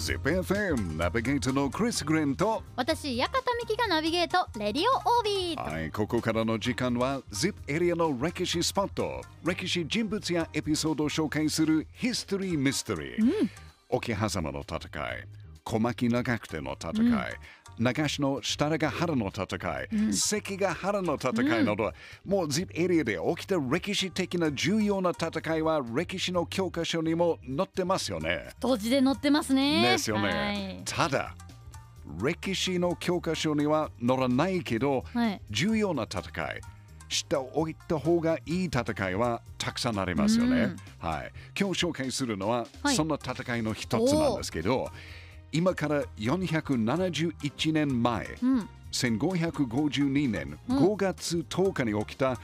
ZIPFM ナビゲートのクリス・グレンと私、館美希がナビゲート、レディオオービー。はい、ここからの時間は ZIP エリアの歴史スポット歴史人物やエピソードを紹介するヒストリー・ミステリー、桶狭間の戦い小牧長久手の戦い、長篠設楽原の戦い、関ヶ原の戦いなど、もう ZIP エリアで起きた歴史的な重要な戦いは歴史の教科書にも載ってますよね。当時で載ってますね。ですよね。ただ、歴史の教科書には載らないけど、はい重要な戦い、知っておいた方がいい戦いはたくさんありますよね。はい。今日紹介するのは、はいそんな戦いの一つなんですけど、今から471年前、うん。1552年5月10日に起きた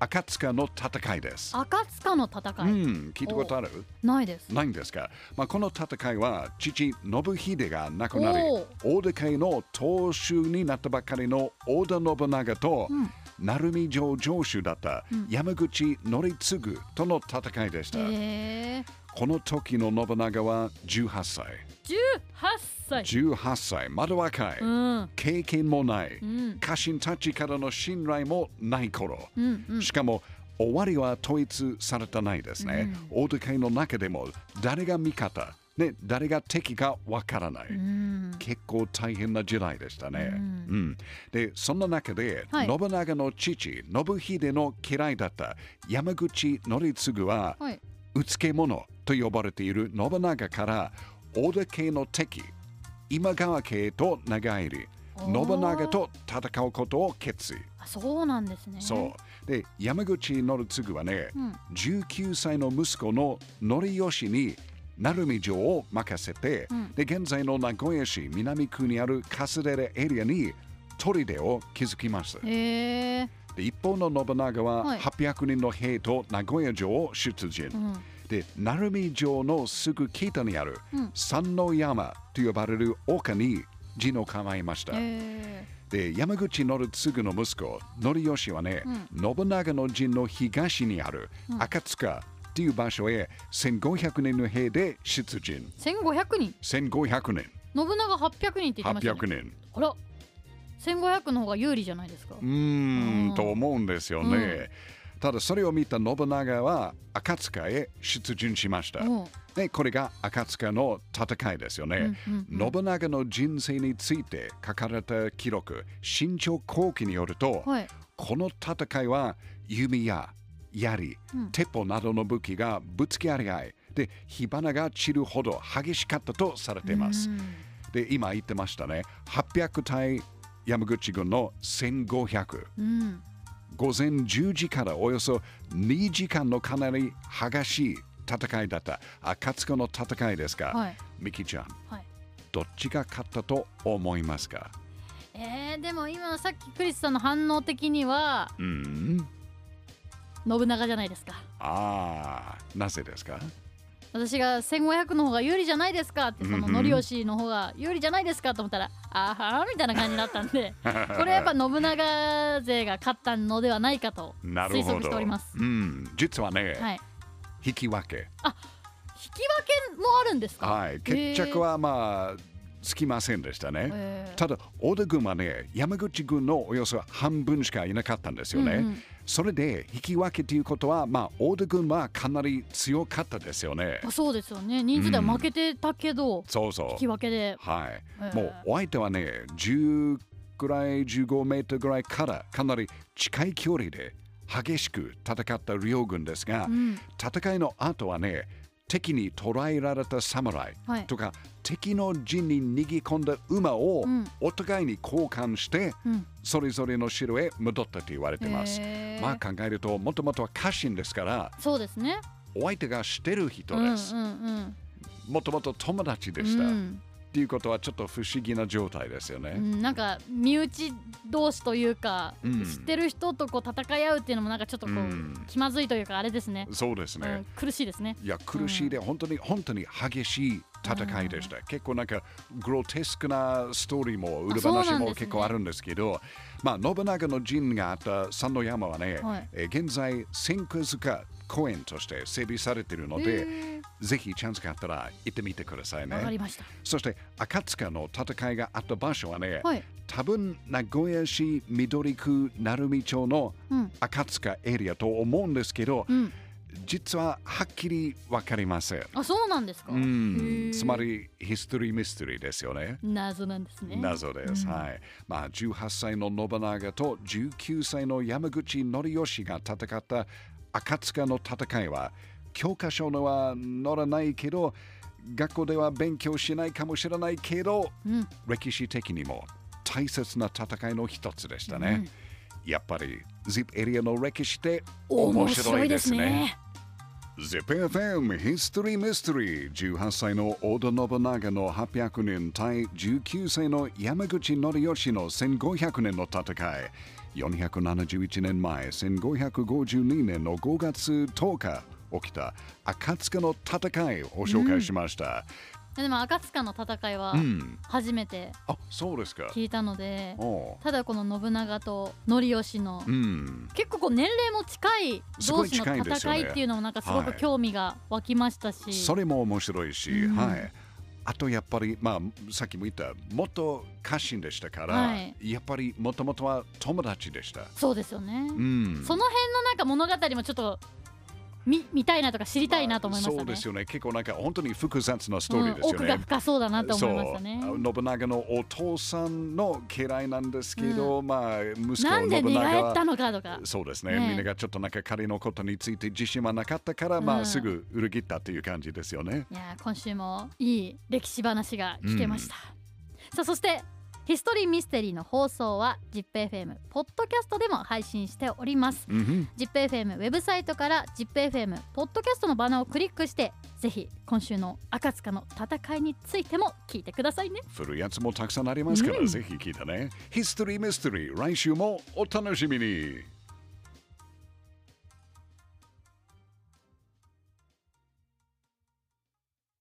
赤塚の戦いです。赤塚の戦うい。ん、聞いたことある？ないです。ないんですか、まあ、この戦いは父信秀が亡くなり大手家の当主になったばかりの織田信長と、うん鳴海城城主だった山口則次との戦いでした、へえ。この時の信長は18歳十八歳。18歳まだ若い、うん。経験もない、ん家臣たちからの信頼もない頃、うんうん。しかも終わりは統一されてないですね。大手会の中でも誰が味方、ね、誰が敵かわからない、うん。結構大変な時代でしたね。うんで、そんな中で、はい信長の父、信秀の嫌いだった山口則次は、はい。うつけ者と呼ばれている信長から大手家の敵、今川家へと長入り、信長と戦うことを決意。あ、そうなんですね。そう。で、山口則次はね、うん19歳の息子の則吉に鳴海城を任せて、うんで、現在の名古屋市南区にあるカスデレエリアに砦を築きます。へえ。で一方の信長ははい800人の兵と名古屋城を出陣。うん。で、鳴海城のすぐ北にあるうん山の山と呼ばれる丘に陣を構えました。へえ。で山口則次の息子則吉はね、信長の陣の東にある赤塚っていう場所へ1500人の兵で出陣千五百人。1500人信長八百人って言ってましたね。800人あら。千五百の方が有利じゃないですか。う。ん。ん。と思うんですよね、ただそれを見た信長は赤塚へ出陣しました。うん。でこれが赤塚の戦いですよね、うん信長の人生について書かれた記録新潮後期によると、はい。この戦いは弓や槍、うん。鉄砲などの武器がぶつけ合い合いで火花が散るほど激しかったとされています。うん。で今言ってましたね。800対山口軍の1500うん。午前10時からおよそ2時間のかなり激しい戦いだった。赤塚の戦いですが、はい。ミキちゃん。はい。どっちが勝ったと思いますか？えー、でも今さっきクリスさんの反応的にはうん。信長じゃないですか。ああなぜですか？私が1500の方が有利じゃないですかってそのうん。うん則吉の方が有利じゃないですかと思ったらあはーみたいな感じになったんで これやっぱ信長勢が勝ったのではないかと推測しております。うん、実はね、はい。引き分け。引き分けもあるんですか？はい、決着はまあつきませんでしたね。えーただ、織田軍はね、山口軍のおよそ半分しかいなかったんですよね。うんうんそれで引き分けということは、まあ、織田軍はかなり強かったですよねあ。そうですよね人数では負けてたけど、そうそう引き。分けではい。えーもうお相手はね、10ぐらい、15メートルぐらいからかなり近い距離で激しく戦った両軍ですが、うん戦いの後はね、敵に捕らえられた侍はい。とか、敵の陣に逃げ込んだ馬をうん。お互いに交換して、うん。それぞれの城へ戻ったと言われてます。まあ考えると、もともとは家臣ですから、そうですね。お相手がしてる人です。うんもともと友達でした。っうんていうことはちょっと不思議な状態ですよね。うん、なんか身内同士というか、うん。知ってる人とこう戦い合うっていうのもなんかちょっとこう、うん。気まずいというかあれですね。そうですね。うん、苦しいですね。いや苦しいで、本当に本当に激しい戦いでした。結構なんかグロテスクなストーリーも裏話も結構あるんですけど、まあ信長の陣があった三の山はね、はい。えー現在千句塚公園として整備されているのへで、ーぜひチャンスがあったら行ってみてくださいね。わかりましたそして赤塚の戦いがあった場所はね、はい多分名古屋市緑区鳴海町のうん赤塚エリアと思うんですけど、うん実ははっきりわかりません。あそうなんですかうんつまりヒストリーミステリーですよね。謎なんですね謎です。うんはい。まあ、18歳の信長と19歳の山口則義が戦った赤塚の戦いは、教科書のは載らないけど、学校では勉強しないかもしれないけど、うん歴史的にも大切な戦いの一つでしたね。やっぱり ZIP エリアの歴史って面白いですね。ZIPFM History Mystery 18歳の織田信長の800年対19歳の山口則義の1500年の戦い471年前1552年の5月10日起きた赤塚の戦いを紹介しました、でも赤塚の戦いはうん。初めてあそうですか。聞いたので、ただこの信長と則義のうん。結構こう年齢も近い同士の戦いっていうのもなんかすごくはい興味が湧きましたし、それも面白いし、うん。はい。あとやっぱり、まあ、さっきも言った、元家臣でしたから、はいやっぱりもともとは友達でした。そうですよね、うん。その辺のなんか物語もちょっと見見たいなとか知りたいなと思いましたね、そうですよね。結構なんか本当に複雑なストーリーですよね。うん奥が深そうだなと思いましたね。信長のお父さんの嫌いなんですけど、まあ息子なんで寝返ったのかとか。そうですね。ね。みんながちょっとなんか彼のことについて自信はなかったから、まうん。あすぐ裏切ったっていう感じですよね。いやー今週もいい歴史話が聞けました、さあそしてヒストリーミステリーの放送は ZIPFM ポッドキャストでも配信しております ZIPFM ウェブサイトから ZIPFM ポッドキャストのバナーをクリックしてぜひ今週の赤塚の戦いについても聞いてくださいね古いやつもたくさんありますから、うんぜひ聞いてね。ヒストリーミステリー、来週もお楽しみに。